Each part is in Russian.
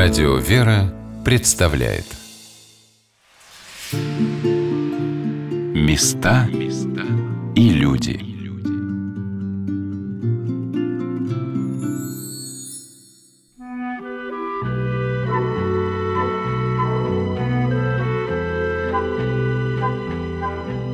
Радио «Вера» представляет. Места и люди.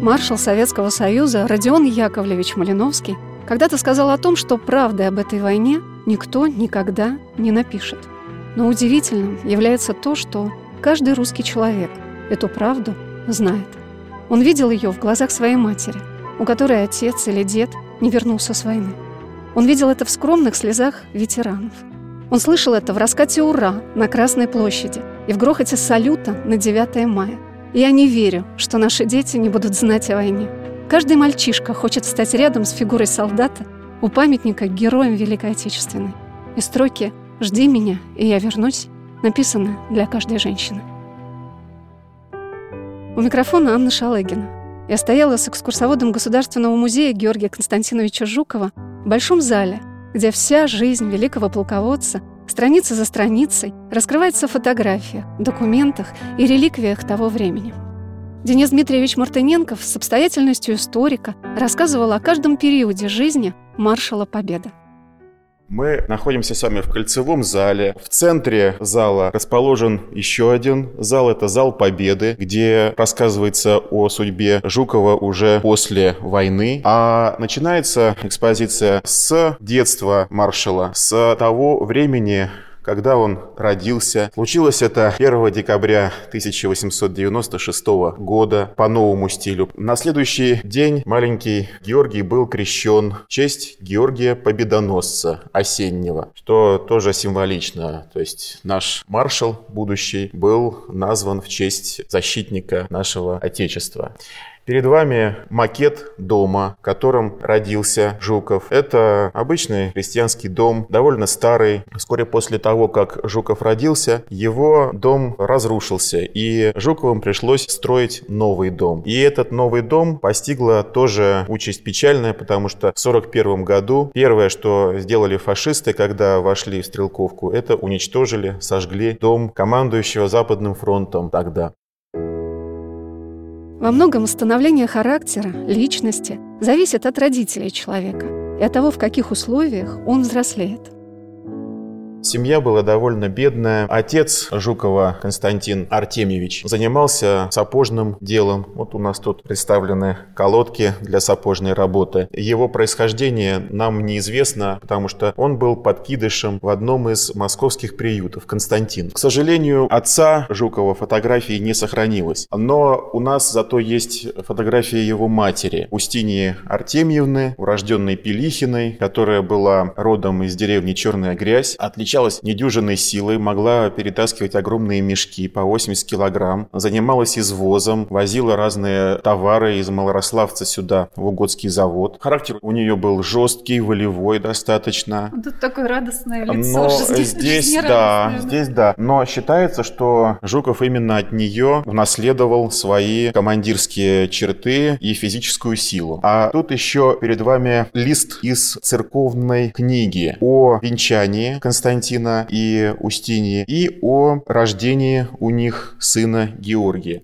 Маршал Советского Союза Родион Яковлевич Малиновский когда-то сказал о том, что правды об этой войне никто никогда не напишет – но удивительным является то, что каждый русский человек эту правду знает. Он видел ее в глазах своей матери, у которой отец или дед не вернулся с войны. Он видел это в скромных слезах ветеранов. Он слышал это в раскате «Ура» на Красной площади и в грохоте салюта на 9 мая. Я не верю, что наши дети не будут знать о войне. Каждый мальчишка хочет стать рядом с фигурой солдата у памятника героям Великой Отечественной. И строки «Жди меня, и я вернусь» написано для каждой женщины. У микрофона Анна Шалыгина. Я стояла с экскурсоводом Государственного музея Георгия Константиновича Жукова в большом зале, где вся жизнь великого полководца, страница за страницей, раскрывается в фотографиях, документах и реликвиях того времени. Денис Дмитриевич Мартыненков с обстоятельностью историка рассказывал о каждом периоде жизни маршала Победы. Мы находимся с вами в кольцевом зале. В центре зала расположен еще один зал. Это зал Победы, где рассказывается о судьбе Жукова уже после войны. А начинается экспозиция с детства маршала, с того времени, когда он родился. Случилось это 1 декабря 1896 года по новому стилю. На следующий день маленький Георгий был крещен в честь Георгия Победоносца осеннего, что тоже символично. То есть наш маршал будущий был назван в честь защитника нашего Отечества. Перед вами макет дома, в котором родился Жуков. Это обычный крестьянский дом, довольно старый. Вскоре после того, как Жуков родился, его дом разрушился, и Жуковым пришлось строить новый дом. И этот новый дом постигла тоже участь печальная, потому что в 1941 году первое, что сделали фашисты, когда вошли в Стрелковку, это уничтожили, сожгли дом командующего Западным фронтом тогда. Во многом становление характера, личности зависит от родителей человека и от того, в каких условиях он взрослеет. Семья была довольно бедная. Отец Жукова Константин Артемьевич занимался сапожным делом. Вот у нас тут представлены колодки для сапожной работы. Его происхождение нам неизвестно, потому что он был подкидышем в одном из московских приютов, Константин. К сожалению, отца Жукова фотографии не сохранилось. Но у нас зато есть фотография его матери, Устинии Артемьевны, урожденной Пелихиной, которая была родом из деревни Черная Грязь, отличалась отличалась недюжинной силой, могла перетаскивать огромные мешки по 80 килограмм, занималась извозом, возила разные товары из Малорославца сюда, в Угодский завод. Характер у нее был жесткий, волевой достаточно. Тут такое радостное лицо. Но здесь, здесь да, радостное, здесь да. Но считается, что Жуков именно от нее унаследовал свои командирские черты и физическую силу. А тут еще перед вами лист из церковной книги о венчании Константина Константина и Устинии, и о рождении у них сына Георгия.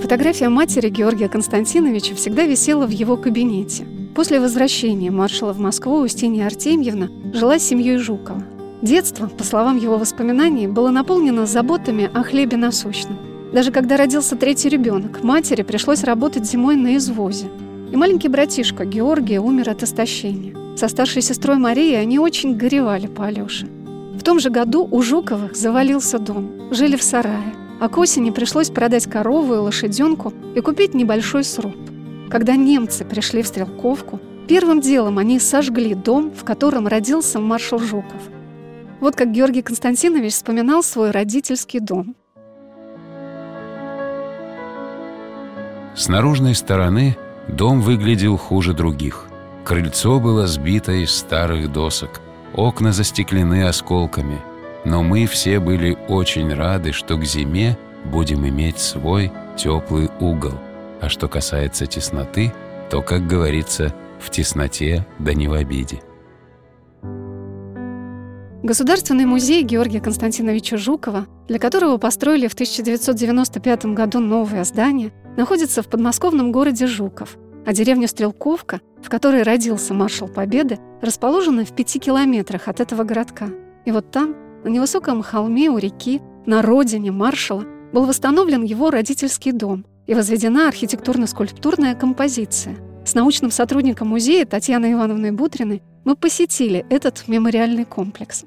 Фотография матери Георгия Константиновича всегда висела в его кабинете. После возвращения маршала в Москву Устинья Артемьевна жила с семьей Жукова. Детство, по словам его воспоминаний, было наполнено заботами о хлебе насущном. Даже когда родился третий ребенок, матери пришлось работать зимой на извозе. И маленький братишка Георгия умер от истощения. Со старшей сестрой Марией они очень горевали по Алёше. В том же году у Жуковых завалился дом. Жили в сарае. А к осени пришлось продать корову и лошаденку и купить небольшой сруб. Когда немцы пришли в Стрелковку, первым делом они сожгли дом, в котором родился маршал Жуков. Вот как Георгий Константинович вспоминал свой родительский дом. С наружной стороны дом выглядел хуже других. Крыльцо было сбито из старых досок, окна застеклены осколками, но мы все были очень рады, что к зиме будем иметь свой теплый угол. А что касается тесноты, то, как говорится, в тесноте да не в обиде. Государственный музей Георгия Константиновича Жукова, для которого построили в 1995 году новое здание, находится в подмосковном городе Жуков, а деревня Стрелковка, в которой родился маршал Победы, расположена в пяти километрах от этого городка. И вот там, на невысоком холме у реки, на родине маршала, был восстановлен его родительский дом и возведена архитектурно-скульптурная композиция. С научным сотрудником музея Татьяной Ивановной Бутриной мы посетили этот мемориальный комплекс.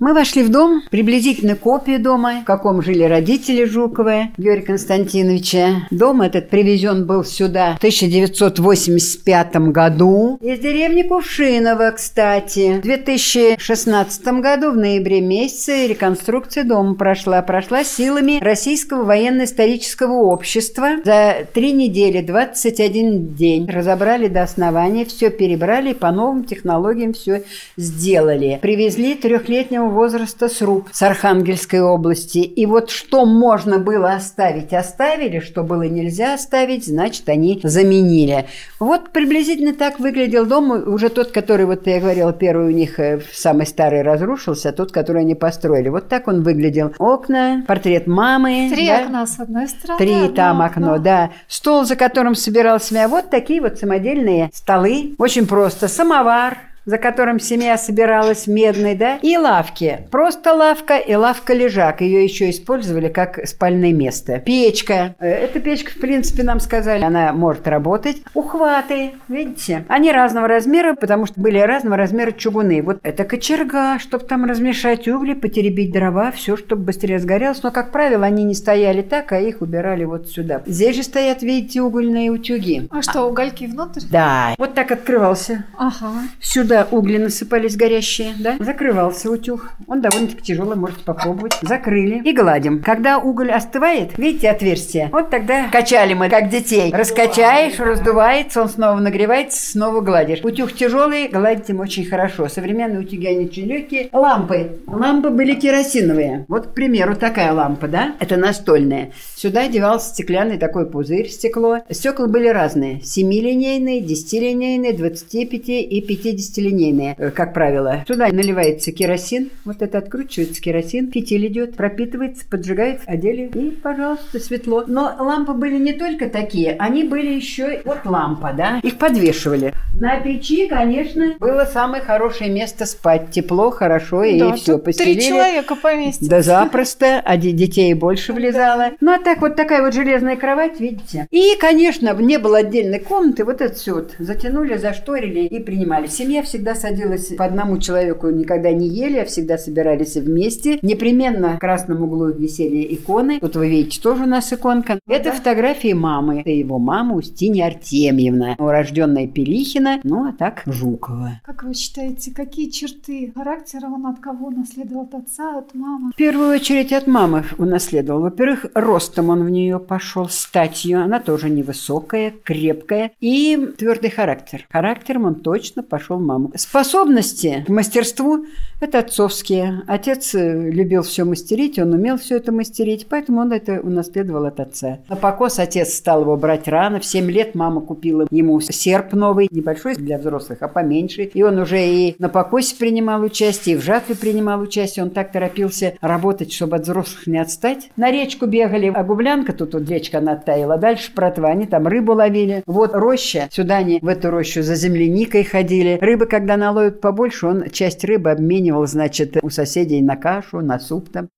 Мы вошли в дом, приблизительно копию дома, в каком жили родители Жукова, Георгия Константиновича. Дом этот привезен был сюда в 1985 году из деревни Кувшиново, кстати. В 2016 году, в ноябре месяце, реконструкция дома прошла. Прошла силами Российского военно-исторического общества. За три недели, 21 день разобрали до основания, все перебрали, по новым технологиям все сделали. Привезли трехлетнего школьного возраста сруб с Архангельской области. И вот что можно было оставить, оставили, что было нельзя оставить, значит, они заменили. Вот приблизительно так выглядел дом, уже тот, который, вот я говорила, первый у них э, самый старый разрушился, а тот, который они построили. Вот так он выглядел. Окна, портрет мамы. Три да? окна с одной стороны. Три там окно, окно, да. Стол, за которым собирался я. Вот такие вот самодельные столы. Очень просто. Самовар, за которым семья собиралась медной, да, и лавки. Просто лавка и лавка-лежак. Ее еще использовали как спальное место. Печка. Э, эта печка, в принципе, нам сказали, она может работать. Ухваты, видите? Они разного размера, потому что были разного размера чугуны. Вот это кочерга, чтобы там размешать угли, потеребить дрова, все, чтобы быстрее сгорелось. Но, как правило, они не стояли так, а их убирали вот сюда. Здесь же стоят, видите, угольные утюги. А что, угольки внутрь? Да. Вот так открывался. Ага. Сюда Сюда угли насыпались горящие, да? Закрывался утюг. Он довольно-таки тяжелый, можете попробовать. Закрыли и гладим. Когда уголь остывает, видите отверстие? Вот тогда качали мы, как детей. Раскачаешь, раздувается, он снова нагревается, снова гладишь. Утюг тяжелый, гладить им очень хорошо. Современные утюги, они очень легкие. Лампы. Лампы были керосиновые. Вот, к примеру, такая лампа, да? Это настольная. Сюда девался стеклянный такой пузырь, стекло. Стекла были разные. 7-линейные, 10-линейные, 25 и 50 линейные, э, как правило. Туда наливается керосин, вот это откручивается керосин, фитиль идет, пропитывается, поджигается, одели, и, пожалуйста, светло. Но лампы были не только такие, они были еще, вот лампа, да, их подвешивали. На печи, конечно, было самое хорошее место спать, тепло, хорошо, да, и все, постелили. Три человека поместится. Да запросто, а детей больше влезало. Ну, а так вот такая вот железная кровать, видите. И, конечно, не было отдельной комнаты, вот это все вот затянули, зашторили и принимали. Семья все всегда садилась по одному человеку, никогда не ели, а всегда собирались вместе. Непременно в красном углу висели иконы. Тут вы видите, тоже у нас иконка. Ну, Это да. фотографии мамы. Это его мама Устинья Артемьевна, урожденная Пелихина, ну а так Жукова. Как вы считаете, какие черты характера он от кого наследовал? От отца, от мамы? В первую очередь от мамы унаследовал. Во-первых, ростом он в нее пошел, статью. Она тоже невысокая, крепкая и твердый характер. Характером он точно пошел маму. Способности к мастерству – это отцовские. Отец э, любил все мастерить, он умел все это мастерить, поэтому он это унаследовал от отца. На покос отец стал его брать рано. В 7 лет мама купила ему серп новый, небольшой для взрослых, а поменьше. И он уже и на покосе принимал участие, и в жатве принимал участие. Он так торопился работать, чтобы от взрослых не отстать. На речку бегали, гублянка, тут вот речка она оттаяла, дальше протва, они там рыбу ловили. Вот роща, сюда они в эту рощу за земляникой ходили. Рыбы когда наловят побольше, он часть рыбы обменивал, значит, у соседей на кашу, на суп там.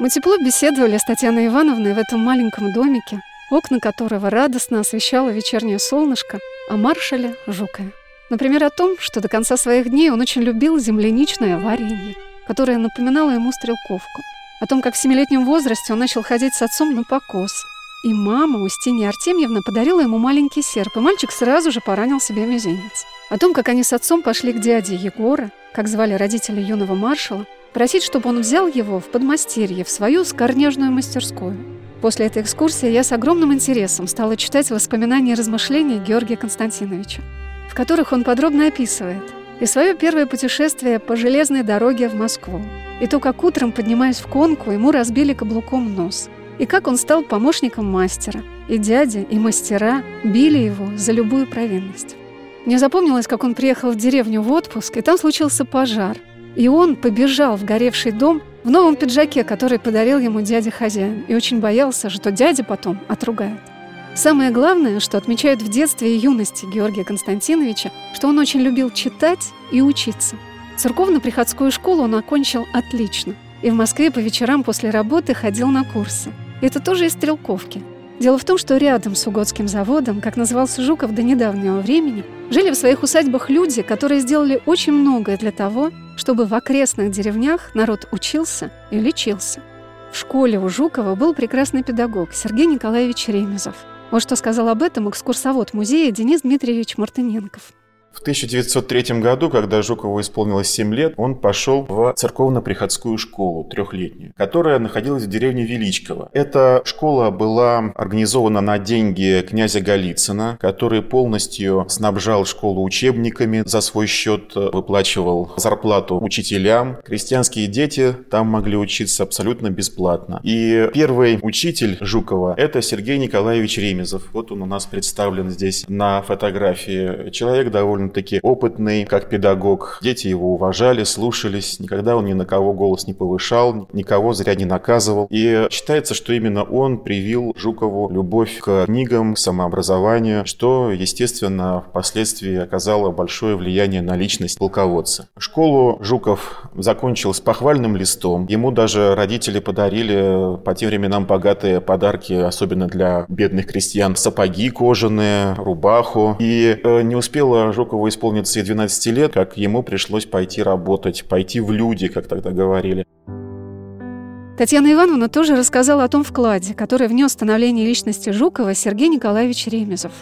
Мы тепло беседовали с Татьяной Ивановной в этом маленьком домике, окна которого радостно освещало вечернее солнышко, а маршале – жукая. Например, о том, что до конца своих дней он очень любил земляничное варенье, которое напоминало ему стрелковку. О том, как в семилетнем возрасте он начал ходить с отцом на покос – и мама Устинья Артемьевна подарила ему маленький серп, и мальчик сразу же поранил себе мизинец. О том, как они с отцом пошли к дяде Егора, как звали родители юного маршала, просить, чтобы он взял его в подмастерье, в свою скорнежную мастерскую. После этой экскурсии я с огромным интересом стала читать воспоминания и размышления Георгия Константиновича, в которых он подробно описывает и свое первое путешествие по железной дороге в Москву, и то, как утром, поднимаясь в конку, ему разбили каблуком нос – и как он стал помощником мастера, и дяди, и мастера били его за любую провинность. Мне запомнилось, как он приехал в деревню в отпуск, и там случился пожар. И он побежал в горевший дом в новом пиджаке, который подарил ему дядя-хозяин, и очень боялся, что дядя потом отругает. Самое главное, что отмечают в детстве и юности Георгия Константиновича, что он очень любил читать и учиться. Церковно-приходскую школу он окончил отлично. И в Москве по вечерам после работы ходил на курсы. Это тоже из стрелковки. Дело в том, что рядом с Угодским заводом, как назывался Жуков до недавнего времени, жили в своих усадьбах люди, которые сделали очень многое для того, чтобы в окрестных деревнях народ учился и лечился. В школе у Жукова был прекрасный педагог Сергей Николаевич Ремезов. Вот что сказал об этом экскурсовод музея Денис Дмитриевич Мартыненков. В 1903 году, когда Жукову исполнилось 7 лет, он пошел в церковно-приходскую школу трехлетнюю, которая находилась в деревне Величково. Эта школа была организована на деньги князя Голицына, который полностью снабжал школу учебниками за свой счет, выплачивал зарплату учителям. Крестьянские дети там могли учиться абсолютно бесплатно. И первый учитель Жукова – это Сергей Николаевич Ремезов. Вот он у нас представлен здесь на фотографии. Человек довольно довольно-таки опытный как педагог. Дети его уважали, слушались, никогда он ни на кого голос не повышал, никого зря не наказывал. И считается, что именно он привил Жукову любовь к книгам, к самообразованию, что, естественно, впоследствии оказало большое влияние на личность полководца. Школу Жуков закончил с похвальным листом. Ему даже родители подарили по тем временам богатые подарки, особенно для бедных крестьян, сапоги кожаные, рубаху. И э, не успела Жуков Жукову исполнится и 12 лет, как ему пришлось пойти работать, пойти в люди, как тогда говорили. Татьяна Ивановна тоже рассказала о том вкладе, который внес становление личности Жукова Сергей Николаевич Ремезов.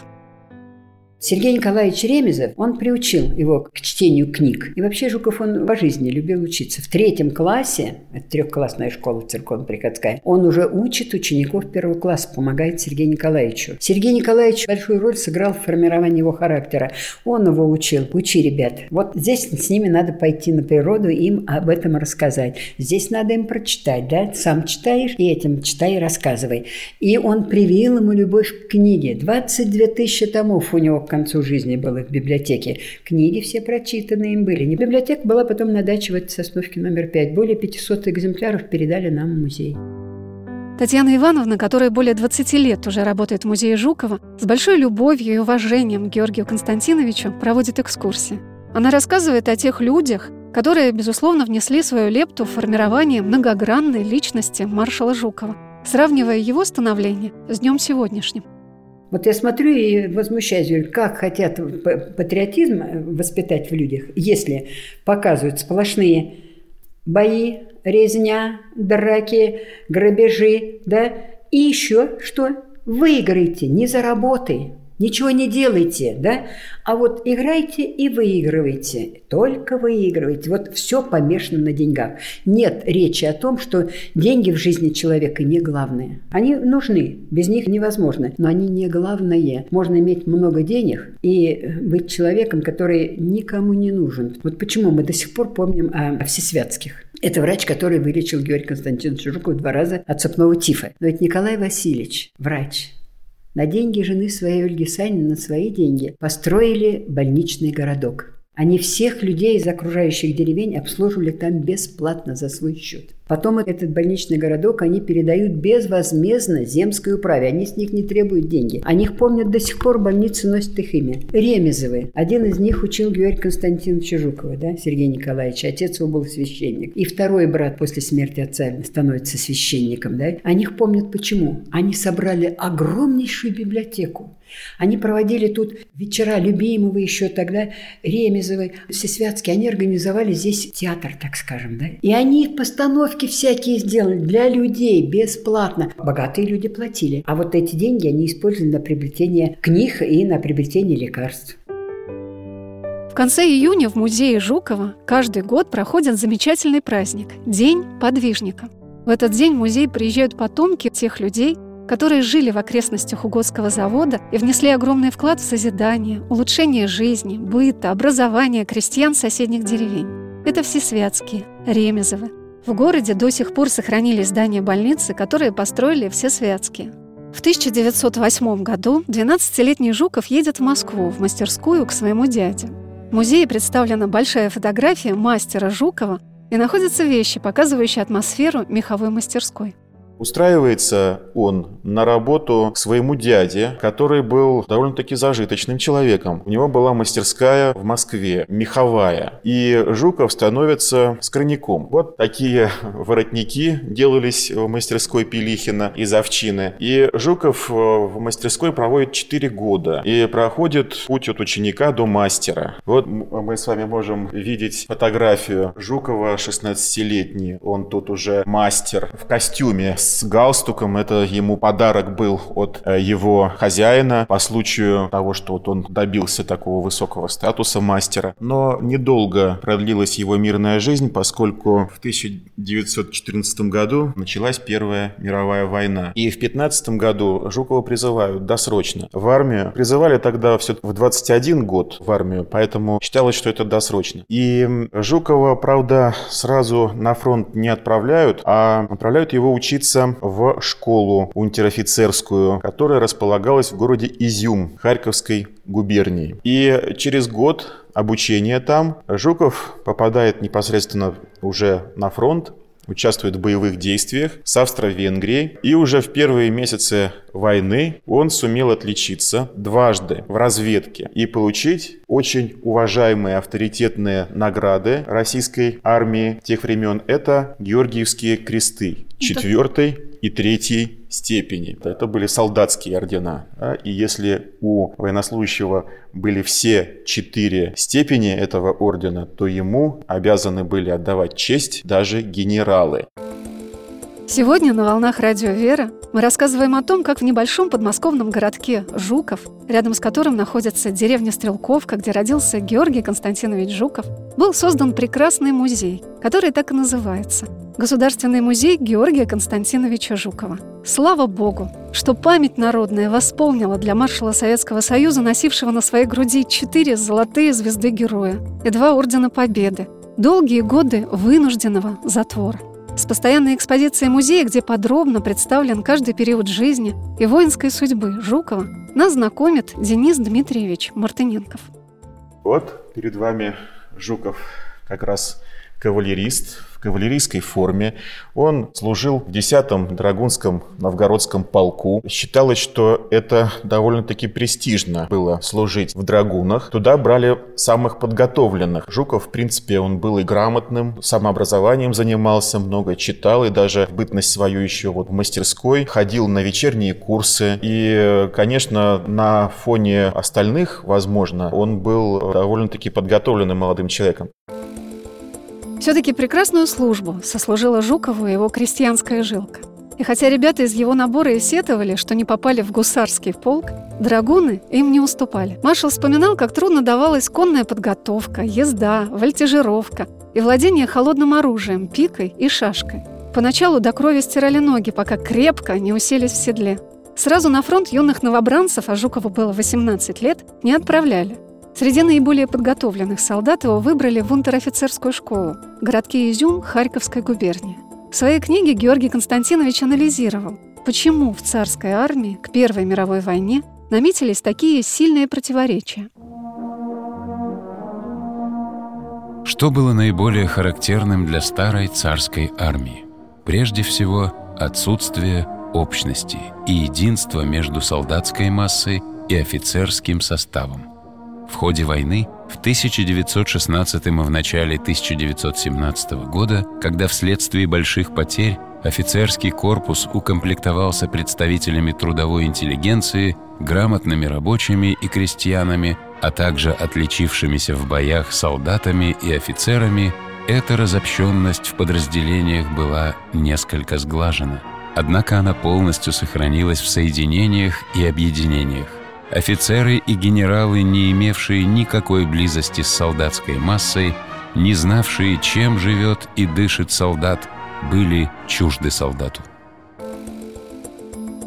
Сергей Николаевич Ремезов, он приучил его к чтению книг. И вообще Жуков, он по жизни любил учиться. В третьем классе, это трехклассная школа церковно-приходская, он уже учит учеников первого класса, помогает Сергею Николаевичу. Сергей Николаевич большую роль сыграл в формировании его характера. Он его учил. Учи, ребят. Вот здесь с ними надо пойти на природу им об этом рассказать. Здесь надо им прочитать, да? Сам читаешь и этим читай и рассказывай. И он привил ему любовь к книге. 22 тысячи томов у него концу жизни было в библиотеке. Книги все прочитаны им были. Библиотека была потом на даче в этой Сосновке номер 5. Более 500 экземпляров передали нам в музей. Татьяна Ивановна, которая более 20 лет уже работает в музее Жукова, с большой любовью и уважением к Георгию Константиновичу проводит экскурсии. Она рассказывает о тех людях, которые, безусловно, внесли свою лепту в формирование многогранной личности маршала Жукова, сравнивая его становление с днем сегодняшним. Вот я смотрю и возмущаюсь, говорю, как хотят патриотизм воспитать в людях, если показывают сплошные бои, резня, драки, грабежи, да, и еще что? Выиграйте, не заработай. Ничего не делайте, да? А вот играйте и выигрывайте. Только выигрывайте. Вот все помешано на деньгах. Нет речи о том, что деньги в жизни человека не главное. Они нужны, без них невозможно, но они не главное. Можно иметь много денег и быть человеком, который никому не нужен. Вот почему мы до сих пор помним о всесвятских. Это врач, который вылечил Георгия Константиновича Жукова два раза от цепного тифа. Но это Николай Васильевич, врач, на деньги жены своей Ольги Санина, на свои деньги, построили больничный городок. Они всех людей из окружающих деревень обслуживали там бесплатно за свой счет. Потом этот больничный городок они передают безвозмездно земской управе. Они с них не требуют деньги. О них помнят до сих пор, больницы носят их имя. Ремезовы. Один из них учил Георгия Константиновича Жукова, да, Сергей Николаевич. Отец его был священник. И второй брат после смерти отца становится священником. Да. О них помнят почему? Они собрали огромнейшую библиотеку. Они проводили тут вечера любимого еще тогда Ремезовой, Всесвятский. Они организовали здесь театр, так скажем. Да? И они постановки всякие сделали для людей бесплатно. Богатые люди платили. А вот эти деньги они использовали на приобретение книг и на приобретение лекарств. В конце июня в музее Жукова каждый год проходит замечательный праздник – День подвижника. В этот день в музей приезжают потомки тех людей, которые жили в окрестностях Угодского завода и внесли огромный вклад в созидание, улучшение жизни, быта, образования крестьян соседних деревень. Это Всесвятские, Ремезовы, в городе до сих пор сохранились здания больницы, которые построили все святские. В 1908 году 12-летний Жуков едет в Москву в мастерскую к своему дяде. В музее представлена большая фотография мастера Жукова и находятся вещи, показывающие атмосферу меховой мастерской. Устраивается он на работу своему дяде, который был довольно-таки зажиточным человеком. У него была мастерская в Москве, меховая. И Жуков становится скорняком. Вот такие воротники делались в мастерской Пилихина из овчины. И Жуков э, в мастерской проводит 4 года и проходит путь от ученика до мастера. Вот мы с вами можем видеть фотографию Жукова 16-летний. Он тут уже мастер в костюме с галстуком. Это ему подарок был от э, его хозяина по случаю того, что вот он добился такого высокого статуса мастера. Но недолго продлилась его мирная жизнь, поскольку в 1914 году началась Первая мировая война. И в 15 году Жукова призывают досрочно. В армию призывали тогда все в 21 год в армию, поэтому считалось, что это досрочно. И Жукова, правда, сразу на фронт не отправляют, а отправляют его учиться учиться в школу унтер-офицерскую, которая располагалась в городе Изюм Харьковской губернии. И через год обучения там Жуков попадает непосредственно уже на фронт, участвует в боевых действиях с Австро-Венгрией. И уже в первые месяцы войны он сумел отличиться дважды в разведке и получить очень уважаемые авторитетные награды российской армии тех времен. Это Георгиевские кресты четвертой и третьей степени. Это были солдатские ордена. И если у военнослужащего были все четыре степени этого ордена, то ему обязаны были отдавать честь даже генералы. Сегодня на «Волнах Радио Вера» мы рассказываем о том, как в небольшом подмосковном городке Жуков, рядом с которым находится деревня Стрелковка, где родился Георгий Константинович Жуков, был создан прекрасный музей, который так и называется – Государственный музей Георгия Константиновича Жукова. Слава Богу, что память народная восполнила для маршала Советского Союза, носившего на своей груди четыре золотые звезды героя и два ордена Победы, долгие годы вынужденного затвора – с постоянной экспозицией музея, где подробно представлен каждый период жизни и воинской судьбы Жукова, нас знакомит Денис Дмитриевич Мартыненков. Вот перед вами Жуков как раз кавалерист кавалерийской форме. Он служил в 10-м Драгунском новгородском полку. Считалось, что это довольно-таки престижно было служить в драгунах. Туда брали самых подготовленных. Жуков, в принципе, он был и грамотным, самообразованием занимался, много читал и даже в бытность свою еще вот в мастерской ходил на вечерние курсы. И, конечно, на фоне остальных, возможно, он был довольно-таки подготовленным молодым человеком. Все-таки прекрасную службу сослужила Жукову его крестьянская жилка. И хотя ребята из его набора и сетовали, что не попали в гусарский полк, драгуны им не уступали. Маршал вспоминал, как трудно давалась конная подготовка, езда, вольтежировка и владение холодным оружием, пикой и шашкой. Поначалу до крови стирали ноги, пока крепко не уселись в седле. Сразу на фронт юных новобранцев, а Жукову было 18 лет, не отправляли. Среди наиболее подготовленных солдат его выбрали в унтер-офицерскую школу, городке Изюм Харьковской губернии. В своей книге Георгий Константинович анализировал, почему в царской армии к Первой мировой войне наметились такие сильные противоречия. Что было наиболее характерным для старой царской армии? Прежде всего, отсутствие общности и единства между солдатской массой и офицерским составом. В ходе войны в 1916 и в начале 1917 года, когда вследствие больших потерь офицерский корпус укомплектовался представителями трудовой интеллигенции, грамотными рабочими и крестьянами, а также отличившимися в боях солдатами и офицерами, эта разобщенность в подразделениях была несколько сглажена. Однако она полностью сохранилась в соединениях и объединениях. Офицеры и генералы, не имевшие никакой близости с солдатской массой, не знавшие, чем живет и дышит солдат, были чужды солдату.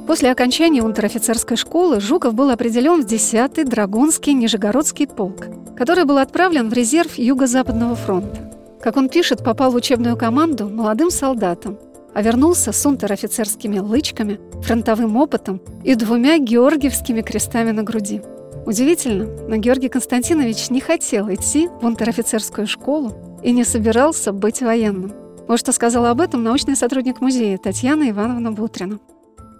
После окончания унтер-офицерской школы Жуков был определен в 10-й Драгунский Нижегородский полк, который был отправлен в резерв Юго-Западного фронта. Как он пишет, попал в учебную команду молодым солдатом. А вернулся с унтер-офицерскими лычками, фронтовым опытом и двумя георгиевскими крестами на груди. Удивительно, но Георгий Константинович не хотел идти в унтер-офицерскую школу и не собирался быть военным. Вот что сказала об этом научный сотрудник музея Татьяна Ивановна Бутрина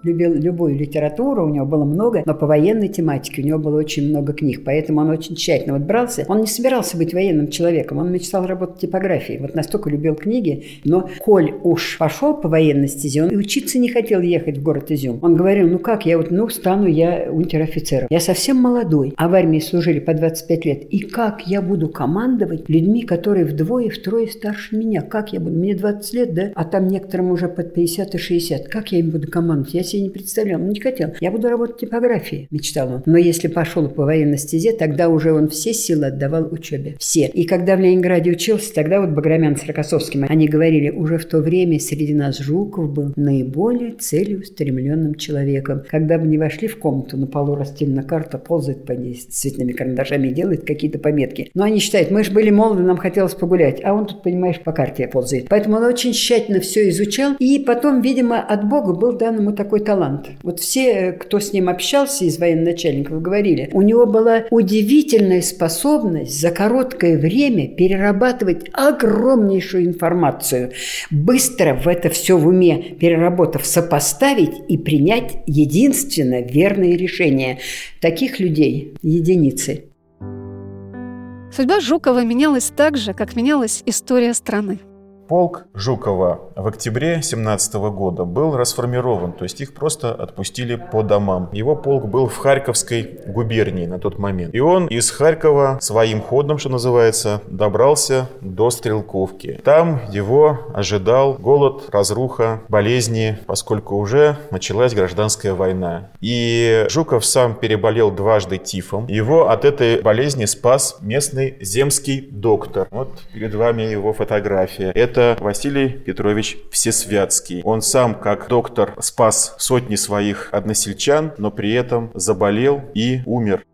любил любую литературу, у него было много, но по военной тематике у него было очень много книг, поэтому он очень тщательно вот брался. Он не собирался быть военным человеком, он мечтал работать в типографии. Вот настолько любил книги, но коль уж пошел по военной стезе, он и учиться не хотел ехать в город Изюм. Он говорил, ну как, я вот, ну, стану я унтер-офицером. Я совсем молодой, а в армии служили по 25 лет. И как я буду командовать людьми, которые вдвое, втрое старше меня? Как я буду? Мне 20 лет, да? А там некоторым уже под 50 и 60. Как я им буду командовать? Я себе не представлял, он не хотел. Я буду работать в типографии, мечтал он. Но если пошел по военной стезе, тогда уже он все силы отдавал учебе. Все. И когда в Ленинграде учился, тогда вот Баграмян с Рокоссовским, они говорили, уже в то время среди нас Жуков был наиболее целеустремленным человеком. Когда бы не вошли в комнату, на полу расстелена карта, ползает по ней с цветными карандашами, делает какие-то пометки. Но они считают, мы же были молоды, нам хотелось погулять, а он тут, понимаешь, по карте ползает. Поэтому он очень тщательно все изучал, и потом, видимо, от Бога был дан ему такой талант. Вот все, кто с ним общался из военачальников, говорили, у него была удивительная способность за короткое время перерабатывать огромнейшую информацию, быстро в это все в уме переработав, сопоставить и принять единственно верное решение. Таких людей единицы. Судьба Жукова менялась так же, как менялась история страны. Полк Жукова в октябре 17 года был расформирован, то есть их просто отпустили по домам. Его полк был в Харьковской губернии на тот момент. И он из Харькова своим ходом, что называется, добрался до Стрелковки. Там его ожидал голод, разруха, болезни, поскольку уже началась гражданская война. И Жуков сам переболел дважды тифом. Его от этой болезни спас местный земский доктор. Вот перед вами его фотография. Это это Василий Петрович Всесвятский. Он сам, как доктор, спас сотни своих односельчан, но при этом заболел и умер.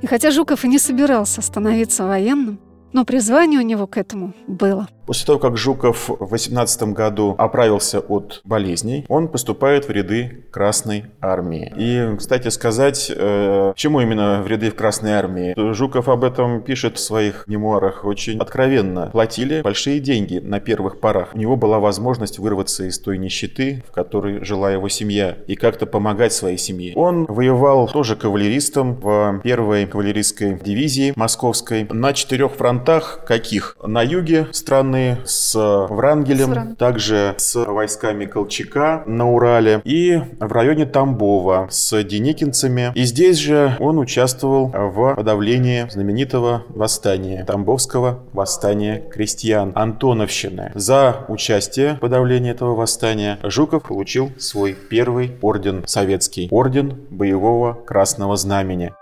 И хотя Жуков и не собирался становиться военным, но призвание у него к этому было – После того, как Жуков в 18 году оправился от болезней, он поступает в ряды Красной Армии. И, кстати сказать, э, чему именно в ряды в Красной Армии? Жуков об этом пишет в своих мемуарах очень откровенно. Платили большие деньги на первых порах. У него была возможность вырваться из той нищеты, в которой жила его семья, и как-то помогать своей семье. Он воевал тоже кавалеристом в первой кавалерийской дивизии московской на четырех фронтах. Каких? На юге страны войны с Врангелем, с также с войсками Колчака на Урале и в районе Тамбова с деникинцами. И здесь же он участвовал в подавлении знаменитого восстания, Тамбовского восстания крестьян, Антоновщины. За участие в подавлении этого восстания Жуков получил свой первый орден советский, орден боевого красного знамени.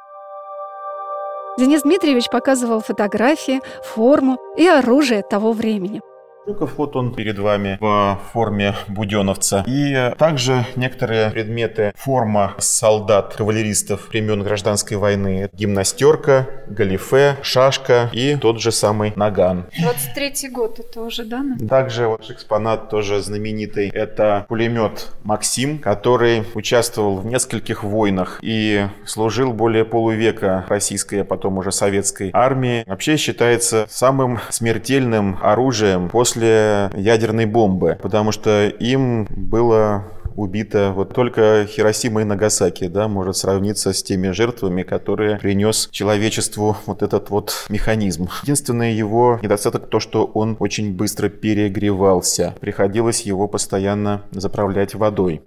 Денис Дмитриевич показывал фотографии, форму и оружие того времени. Жуков, вот он перед вами в форме буденовца. И также некоторые предметы форма солдат, кавалеристов времен гражданской войны. Гимнастерка, галифе, шашка и тот же самый наган. 23 год это уже, да? Также вот экспонат тоже знаменитый. Это пулемет Максим, который участвовал в нескольких войнах и служил более полувека российской, а потом уже советской армии. Вообще считается самым смертельным оружием после после ядерной бомбы, потому что им было убито вот только Хиросима и Нагасаки, да, может сравниться с теми жертвами, которые принес человечеству вот этот вот механизм. Единственный его недостаток то, что он очень быстро перегревался. Приходилось его постоянно заправлять водой.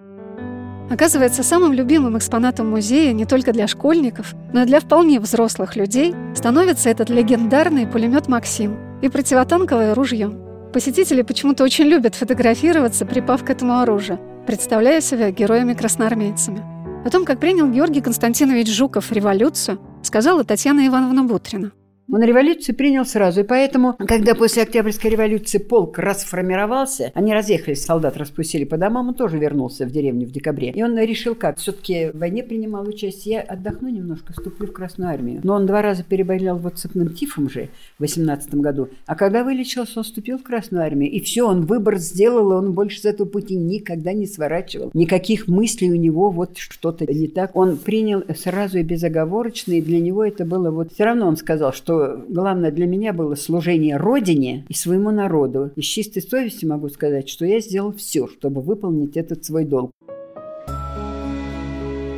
Оказывается, самым любимым экспонатом музея не только для школьников, но и для вполне взрослых людей становится этот легендарный пулемет «Максим» и противотанковое ружье. Посетители почему-то очень любят фотографироваться, припав к этому оружию, представляя себя героями-красноармейцами. О том, как принял Георгий Константинович Жуков революцию, сказала Татьяна Ивановна Бутрина. Он революцию принял сразу. И поэтому, когда после Октябрьской революции полк расформировался, они разъехались, солдат распустили по домам, он тоже вернулся в деревню в декабре. И он решил как? Все-таки в войне принимал участие. Я отдохну немножко, вступлю в Красную армию. Но он два раза переболел вот цепным тифом же в 18 году. А когда вылечился, он вступил в Красную армию. И все, он выбор сделал, и он больше с этого пути никогда не сворачивал. Никаких мыслей у него вот что-то не так. Он принял сразу и безоговорочно, и для него это было вот... Все равно он сказал, что главное для меня было служение Родине и своему народу. И с чистой совестью могу сказать, что я сделал все, чтобы выполнить этот свой долг.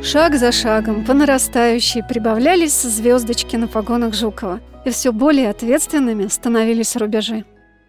Шаг за шагом, по нарастающей, прибавлялись звездочки на погонах Жукова, и все более ответственными становились рубежи.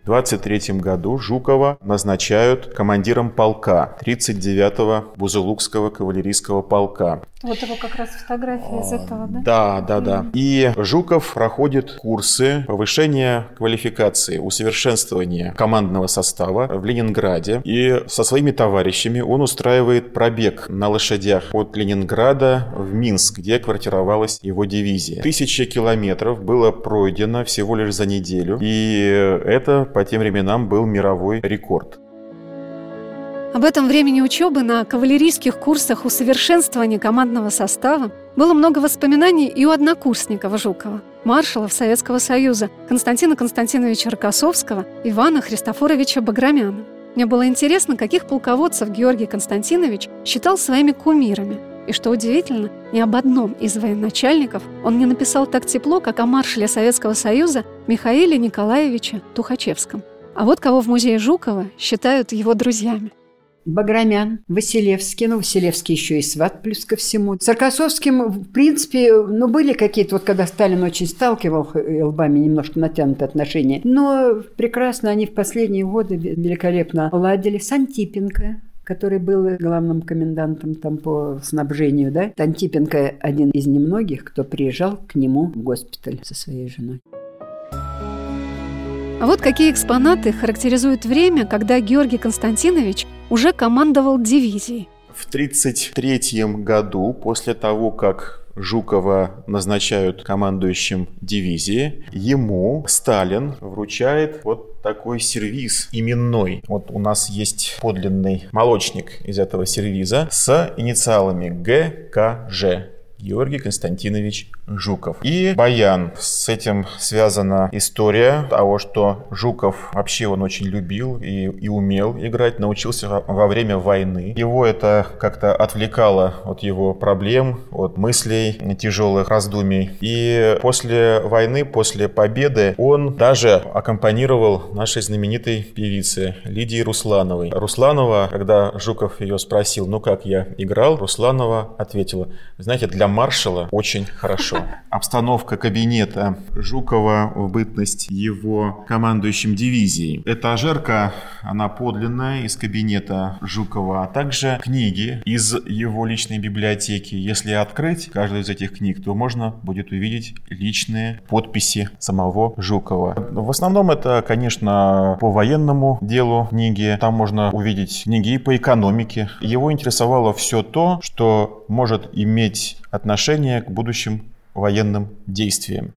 23 году Жукова назначают командиром полка 39-го Бузулукского кавалерийского полка. Вот его как раз фотография из этого, да? Да, да, да. И Жуков проходит курсы повышения квалификации, усовершенствования командного состава в Ленинграде. И со своими товарищами он устраивает пробег на лошадях от Ленинграда в Минск, где квартировалась его дивизия. Тысяча километров было пройдено всего лишь за неделю. И это по тем временам был мировой рекорд. Об этом времени учебы на кавалерийских курсах усовершенствования командного состава было много воспоминаний и у однокурсников Жукова, маршалов Советского Союза Константина Константиновича Рокоссовского, Ивана Христофоровича Баграмяна. Мне было интересно, каких полководцев Георгий Константинович считал своими кумирами. И что удивительно, ни об одном из военачальников он не написал так тепло, как о маршале Советского Союза Михаиле Николаевиче Тухачевском. А вот кого в музее Жукова считают его друзьями – Баграмян, Василевский, ну, Василевский еще и сват плюс ко всему. С Аркасовским, в принципе, ну, были какие-то, вот когда Сталин очень сталкивал лбами немножко натянутые отношения, но прекрасно они в последние годы великолепно ладили. С Антипенко, который был главным комендантом там по снабжению, да. Антипенко один из немногих, кто приезжал к нему в госпиталь со своей женой. А вот какие экспонаты характеризуют время, когда Георгий Константинович уже командовал дивизией. В 1933 году, после того, как Жукова назначают командующим дивизии, ему Сталин вручает вот такой сервиз именной. Вот у нас есть подлинный молочник из этого сервиза с инициалами ГКЖ. Георгий Константинович Жуков. И Баян. С этим связана история того, что Жуков вообще он очень любил и, и умел играть, научился во время войны. Его это как-то отвлекало от его проблем, от мыслей, тяжелых раздумий. И после войны, после победы, он даже аккомпанировал нашей знаменитой певице Лидии Руслановой. Русланова, когда Жуков ее спросил, ну как я играл, Русланова ответила, знаете, для маршала очень хорошо. Обстановка кабинета Жукова в бытность его командующим дивизией. Этажерка, она подлинная из кабинета Жукова, а также книги из его личной библиотеки. Если открыть каждую из этих книг, то можно будет увидеть личные подписи самого Жукова. В основном это, конечно, по военному делу книги. Там можно увидеть книги и по экономике. Его интересовало все то, что может иметь отношение к будущим военным действиям.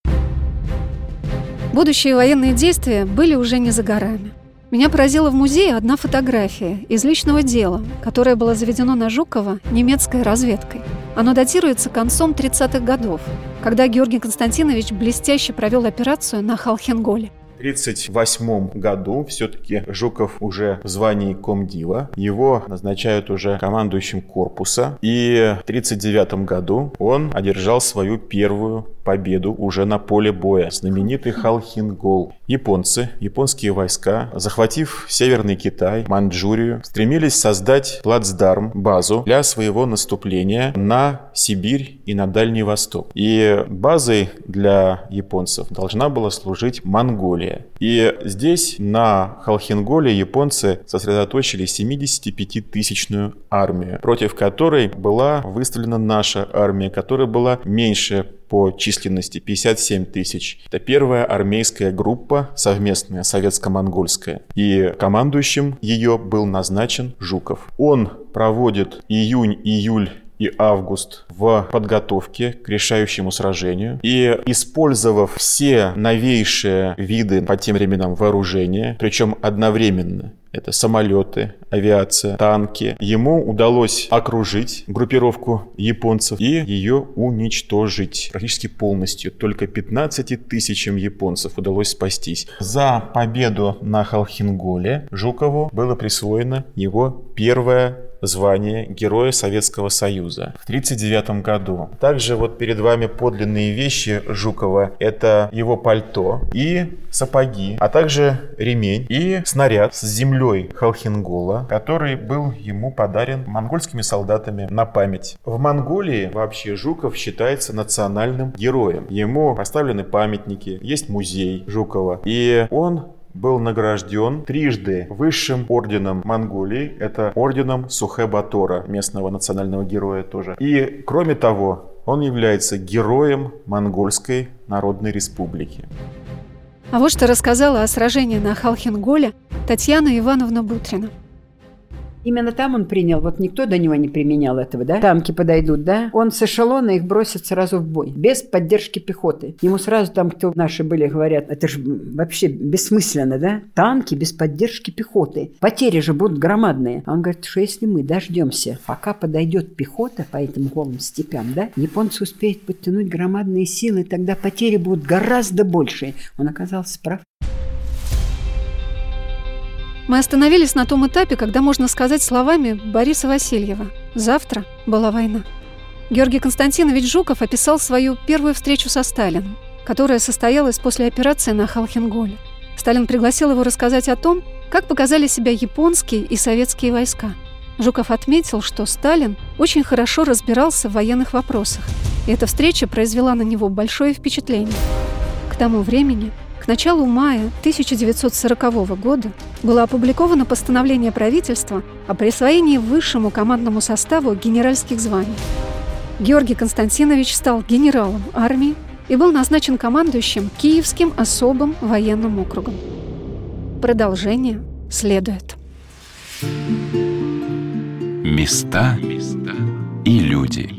Будущие военные действия были уже не за горами. Меня поразила в музее одна фотография из личного дела, которое было заведено на Жукова немецкой разведкой. Оно датируется концом 30-х годов, когда Георгий Константинович блестяще провел операцию на Халхенголе. 1938 году все-таки Жуков уже в звании комдива. Его назначают уже командующим корпуса. И в 1939 году он одержал свою первую победу уже на поле боя. Знаменитый Халхингол. Японцы, японские войска, захватив Северный Китай, Манчжурию, стремились создать плацдарм, базу для своего наступления на Сибирь и на Дальний Восток. И базой для японцев должна была служить Монголия. И здесь, на Халхинголе, японцы сосредоточили 75-тысячную армию, против которой была выставлена наша армия, которая была меньше по численности 57 тысяч. Это первая армейская группа совместная советско-монгольская. И командующим ее был назначен Жуков. Он проводит июнь-июль и август в подготовке к решающему сражению. И использовав все новейшие виды по тем временам вооружения, причем одновременно, это самолеты, авиация, танки. Ему удалось окружить группировку японцев и ее уничтожить практически полностью. Только 15 тысячам японцев удалось спастись. За победу на Халхинголе Жукову было присвоено его первое звание Героя Советского Союза в 1939 году. Также вот перед вами подлинные вещи Жукова. Это его пальто и сапоги, а также ремень и снаряд с землей Халхингола, который был ему подарен монгольскими солдатами на память. В Монголии вообще Жуков считается национальным героем. Ему поставлены памятники, есть музей Жукова. И он был награжден трижды высшим орденом Монголии. Это орденом Сухэ-Батора, местного национального героя тоже. И, кроме того, он является героем Монгольской Народной Республики. А вот что рассказала о сражении на Халхинголе Татьяна Ивановна Бутрина. Именно там он принял, вот никто до него не применял этого, да? Танки подойдут, да? Он с эшелона их бросит сразу в бой, без поддержки пехоты. Ему сразу там, кто наши были, говорят, это же вообще бессмысленно, да? Танки без поддержки пехоты. Потери же будут громадные. А он говорит, что если мы дождемся, пока подойдет пехота по этим голым степям, да, японцы успеют подтянуть громадные силы, тогда потери будут гораздо больше. Он оказался прав. Мы остановились на том этапе, когда можно сказать словами Бориса Васильева «Завтра была война». Георгий Константинович Жуков описал свою первую встречу со Сталином, которая состоялась после операции на Халхинголе. Сталин пригласил его рассказать о том, как показали себя японские и советские войска. Жуков отметил, что Сталин очень хорошо разбирался в военных вопросах, и эта встреча произвела на него большое впечатление. К тому времени началу мая 1940 года было опубликовано постановление правительства о присвоении высшему командному составу генеральских званий. Георгий Константинович стал генералом армии и был назначен командующим Киевским особым военным округом. Продолжение следует. Места и люди –